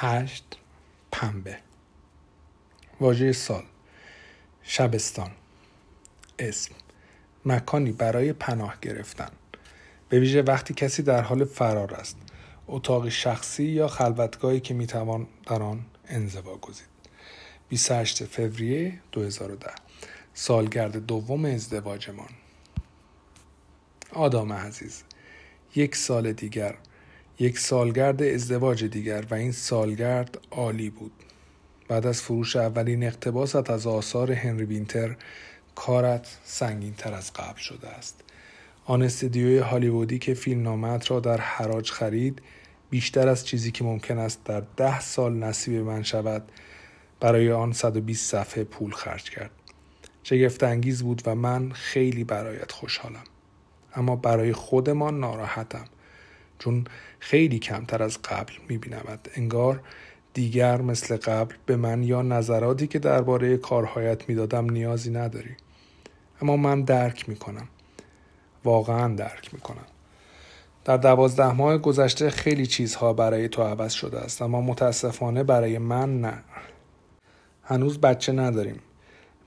هشت پنبه. واژه سال. شبستان. اسم. مکانی برای پناه گرفتن. به ویژه وقتی کسی در حال فرار است. اتاق شخصی یا خلوتگاهی که می‌توان در آن انزوا گزید. 28 فوریه 2010 سالگرد دوم ازدواجمان. آدام عزیز یک سال دیگر یک سالگرد ازدواج دیگر و این سالگرد عالی بود. بعد از فروش اولین اقتباست از آثار هنری وینتر کارت سنگین تر از قبل شده است. آن استدیوی هالیوودی که فیلمنامت را در حراج خرید بیشتر از چیزی که ممکن است در ده سال نصیب من شود برای آن 120 صفحه پول خرج کرد. شگفت انگیز بود و من خیلی برایت خوشحالم. اما برای خودمان ناراحتم. چون خیلی کمتر از قبل میبینمد انگار دیگر مثل قبل به من یا نظراتی که درباره کارهایت می‌دادم نیازی نداری. اما من درک می‌کنم. واقعا درک می‌کنم. در دوازده ماه گذشته خیلی چیزها برای تو عوض شده است اما متاسفانه برای من نه. هنوز بچه نداریم.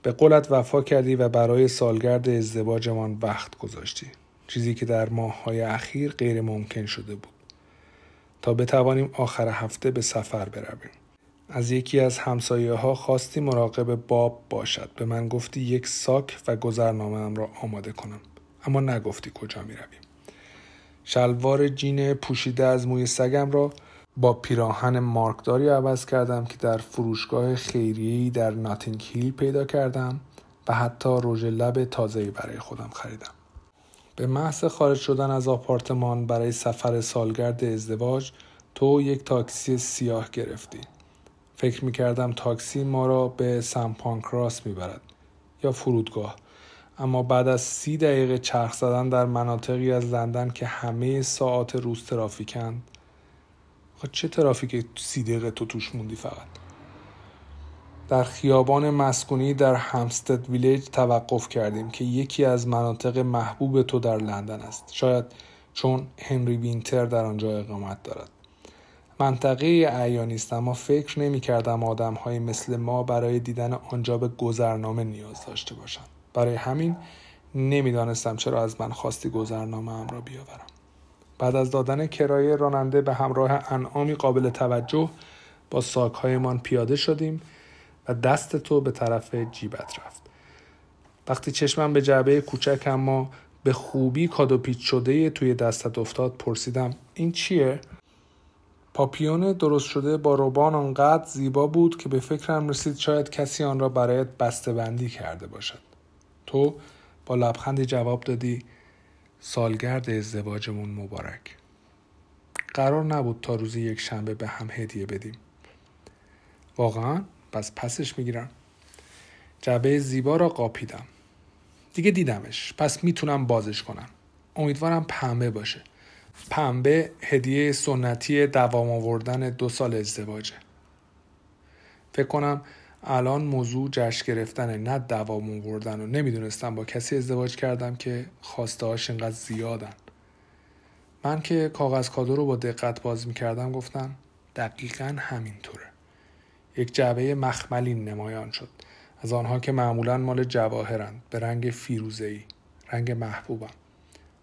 به قولت وفا کردی و برای سالگرد ازدواجمان وقت گذاشتی. چیزی که در ماههای اخیر غیر ممکن شده بود. تا بتوانیم آخر هفته به سفر برویم. از یکی از همسایه ها خواستی مراقب باب باشد. به من گفتی یک ساک و گذرنامه را آماده کنم. اما نگفتی کجا می رویم. شلوار جین پوشیده از موی سگم را با پیراهن مارکداری عوض کردم که در فروشگاه خیریه‌ای در ناتینگ هیل پیدا کردم و حتی رژ لب تازه‌ای برای خودم خریدم. به محض خارج شدن از آپارتمان برای سفر سالگرد ازدواج تو یک تاکسی سیاه گرفتی. فکر می کردم تاکسی ما را به سم پانکراس می برد یا فرودگاه اما بعد از سی دقیقه چرخ زدن در مناطقی از لندن که همه ساعات روز ترافیکند چه ترافیک سی دقیقه تو توش موندی فقط در خیابان مسکونی در همستد ویلیج توقف کردیم که یکی از مناطق محبوب تو در لندن است. شاید چون هنری وینتر در آنجا اقامت دارد. منطقه ایانی است اما فکر نمی کردم آدم های مثل ما برای دیدن آنجا به گذرنامه نیاز داشته باشند. برای همین نمی‌دانستم چرا از من خواستی گذرنامه هم را بیاورم. بعد از دادن کرایه راننده به همراه انعامی قابل توجه با ساکهایمان پیاده شدیم. و دست تو به طرف جیبت رفت. وقتی چشمم به جعبه کوچک اما به خوبی کادو پیچ شده توی دستت افتاد پرسیدم این چیه؟ پاپیون درست شده با روبان آنقدر زیبا بود که به فکرم رسید شاید کسی آن را برایت بسته بندی کرده باشد. تو با لبخندی جواب دادی سالگرد ازدواجمون مبارک. قرار نبود تا روز یک شنبه به هم هدیه بدیم. واقعا پس پسش می‌گیرم. جعبه زیبا را قاپیدم. دیگه دیدمش. پس می‌تونم بازش کنم. امیدوارم پنبه باشه. پنبه هدیه سنتی دوام آوردن دو سال ازدواجه. فکر کنم الان موضوع جشن گرفتن نه دوام آوردن و نمی‌دونستم با کسی ازدواج کردم که خواسته هاش اینقدر زیادن. من که کاغذ کادو رو با دقت باز می‌کردم گفتم دقیقا همینطوره. یک جعبه مخملین نمایان شد. از آنها که معمولا مال جواهرند به رنگ فیروزه‌ای رنگ محبوبم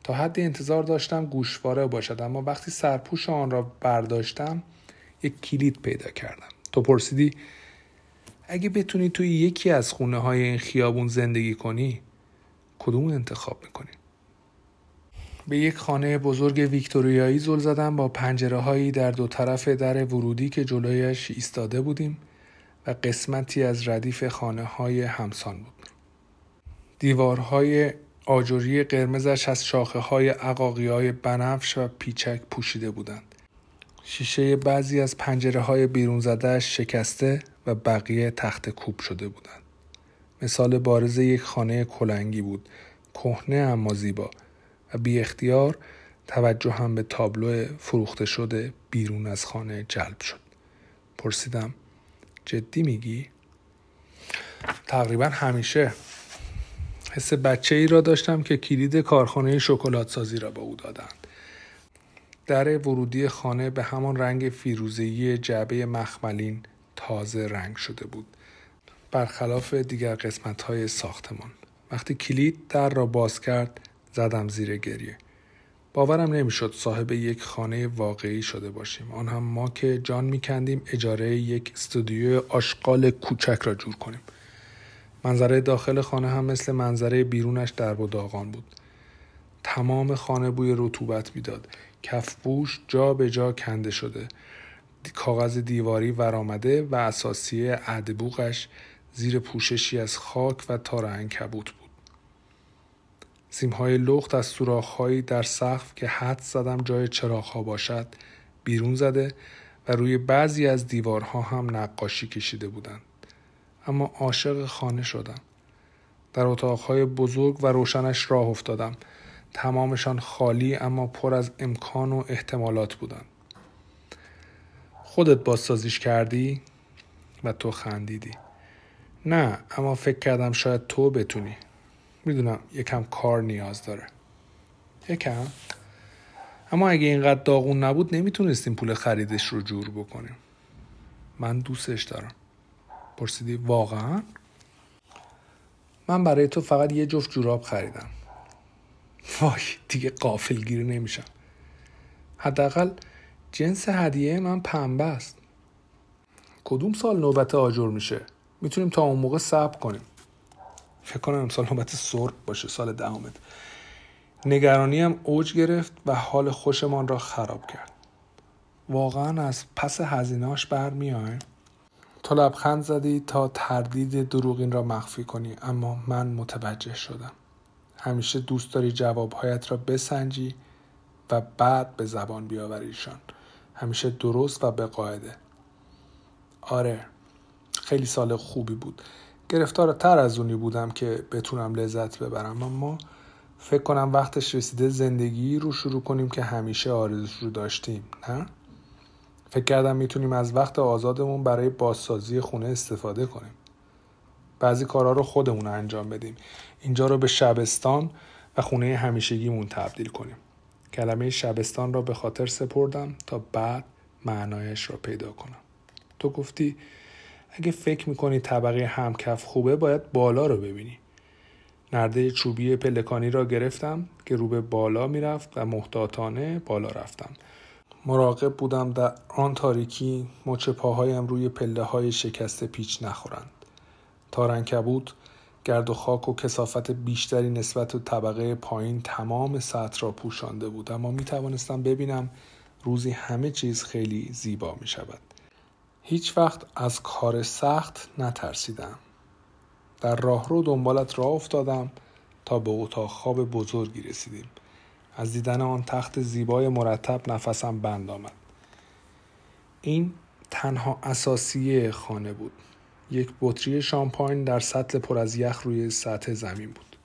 تا حدی انتظار داشتم گوشواره باشد اما وقتی سرپوش آن را برداشتم یک کلید پیدا کردم. تو پرسیدی اگه بتونی توی یکی از خونه های این خیابون زندگی کنی کدوم انتخاب می‌کنی؟ به یک خانه بزرگ ویکتوریایی زل زدم با پنجره هایی در دو طرف در ورودی که جلویش ایستاده بودیم. و قسمتی از ردیف خانه های همسان بود. دیوارهای آجوری قرمزش از شاخه های عقاقی های بنفش و پیچک پوشیده بودند. شیشه بعضی از پنجره های بیرون زدهش شکسته و بقیه تخت کوب شده بودند. مثال بارز یک خانه کلنگی بود کهنه اما زیبا و بی اختیار توجه هم به تابلو فروخته شده بیرون از خانه جلب شد پرسیدم جدی میگی؟ تقریبا همیشه. حس بچه ای را داشتم که کلید کارخانه شکلات سازی را به او دادند. در ورودی خانه به همان رنگ فیروزهی جعبه مخملین تازه رنگ شده بود. برخلاف دیگر قسمت های ساختمان. وقتی کلید در را باز کرد زدم زیر گریه. باورم نمی‌شد صاحب یک خانه واقعی شده باشیم. آن هم ما که جان میکندیم اجاره یک استودیو آشغال کوچک را جور کنیم. منظره داخل خانه هم مثل منظره بیرونش در و داغان بود. تمام خانه بوی رطوبت می‌داد. کفبوش جا به جا کنده شده. کاغذ دیواری ورآمده و اساسی عدبوغش زیر پوششی از خاک و تار انکبوت بود. سیمهای لخت از سوراخهایی در سقف که حد زدم جای چراغها باشد بیرون زده و روی بعضی از دیوارها هم نقاشی کشیده بودند. اما عاشق خانه شدم. در اتاقهای بزرگ و روشنش راه افتادم. تمامشان خالی اما پر از امکان و احتمالات بودند. خودت بازسازیش کردی و تو خندیدی. نه اما فکر کردم شاید تو بتونی. می‌دونم یکم کار نیاز داره. یکم. اما اگه اینقدر داغون نبود نمی‌تونستیم پول خریدش رو جور بکنیم. من دوستش دارم. پرسیدی واقعا؟ من برای تو فقط یه جفت جوراب خریدم. وای دیگه قافلگیر نمیشم. حداقل جنس هدیه من پنبه است. کدوم سال نوبت آجر میشه؟ می‌تونیم تا اون موقع صبر کنیم. فکر کنم امسال نوبت سرب باشه سال دهمت. نگرانی هم اوج گرفت و حال خوشمان را خراب کرد. واقعا از پس هزینهاش برمیایم تو لبخند زدی تا تردید دروغین را مخفی کنی اما من متوجه شدم. همیشه دوست داری جوابهایت را بسنجی و بعد به زبان بیاوریشان همیشه درست و به قاعده آره خیلی سال خوبی بود. گرفتار تر از اونی بودم که بتونم لذت ببرم. اما فکر کنم وقتش رسیده زندگی رو شروع کنیم که همیشه آرزوش رو داشتیم نه؟ فکر کردم می‌تونیم از وقت آزادمون برای بازسازی خونه استفاده کنیم. بعضی کارها رو خودمون انجام بدیم. اینجا رو به شبستان و خونه همیشگیمون تبدیل کنیم. کلمه شبستان را به خاطر سپردم تا بعد معنایش را پیدا کنم. تو گفتی اگه فکر می‌کنی طبقه همکف خوبه باید بالا رو ببینی. نرده چوبی پلکانی را گرفتم که رو به بالا می‌رفت و محتاطانه بالا رفتم. مراقب بودم در آن تاریکی مچ پاهایم روی پله های شکسته پیچ نخورند. تارنکبوت گرد و خاک و کسافت بیشتری نسبت به طبقه پایین تمام سطح را پوشانده بود. اما می توانستم ببینم روزی همه چیز خیلی زیبا می شود هیچ وقت از کار سخت نترسیدم. در راهرو دنبالت راه افتادم تا به اتاق خواب بزرگی رسیدیم. از دیدن آن تخت زیبای مرتب نفسم بند آمد. این تنها اساسی خانه بود. یک بطری شامپاین در سطل پر از یخ روی سطح زمین بود.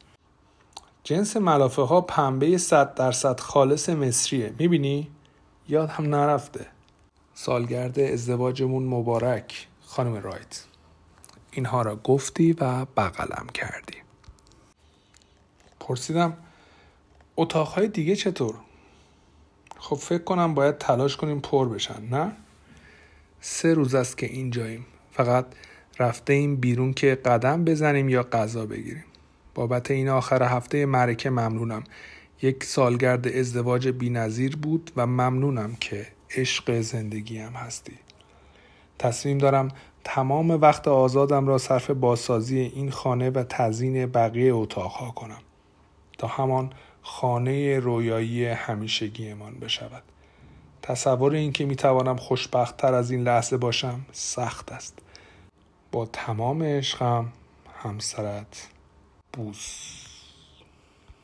جنس ملافه ها پنبه صد درصد خالص مصریه. می‌بینی؟ یاد هم نرفته. سالگرد ازدواجمون مبارک خانم رایت. اینها را گفتی و بغلم کردی. پرسیدم اتاقهای دیگه چطور؟ خب فکر کنم باید تلاش کنیم پر بشن نه؟ سه روز است که اینجاییم. فقط رفته این بیرون که قدم بزنیم یا غذا بگیریم. بابت این آخر هفته معرکه ممنونم. یک سالگرد ازدواج بینظیر بود و ممنونم که عشق زندگیم هستی. تصمیم دارم تمام وقت آزادم را صرف بازسازی این خانه و تزیین بقیه اتاقها کنم. تا همان خانه رویایی همیشگیمان بشود. تصور اینکه می‌توانم خوشبختتر از این لحظه باشم سخت است. با تمام عشقم همسرت بوس.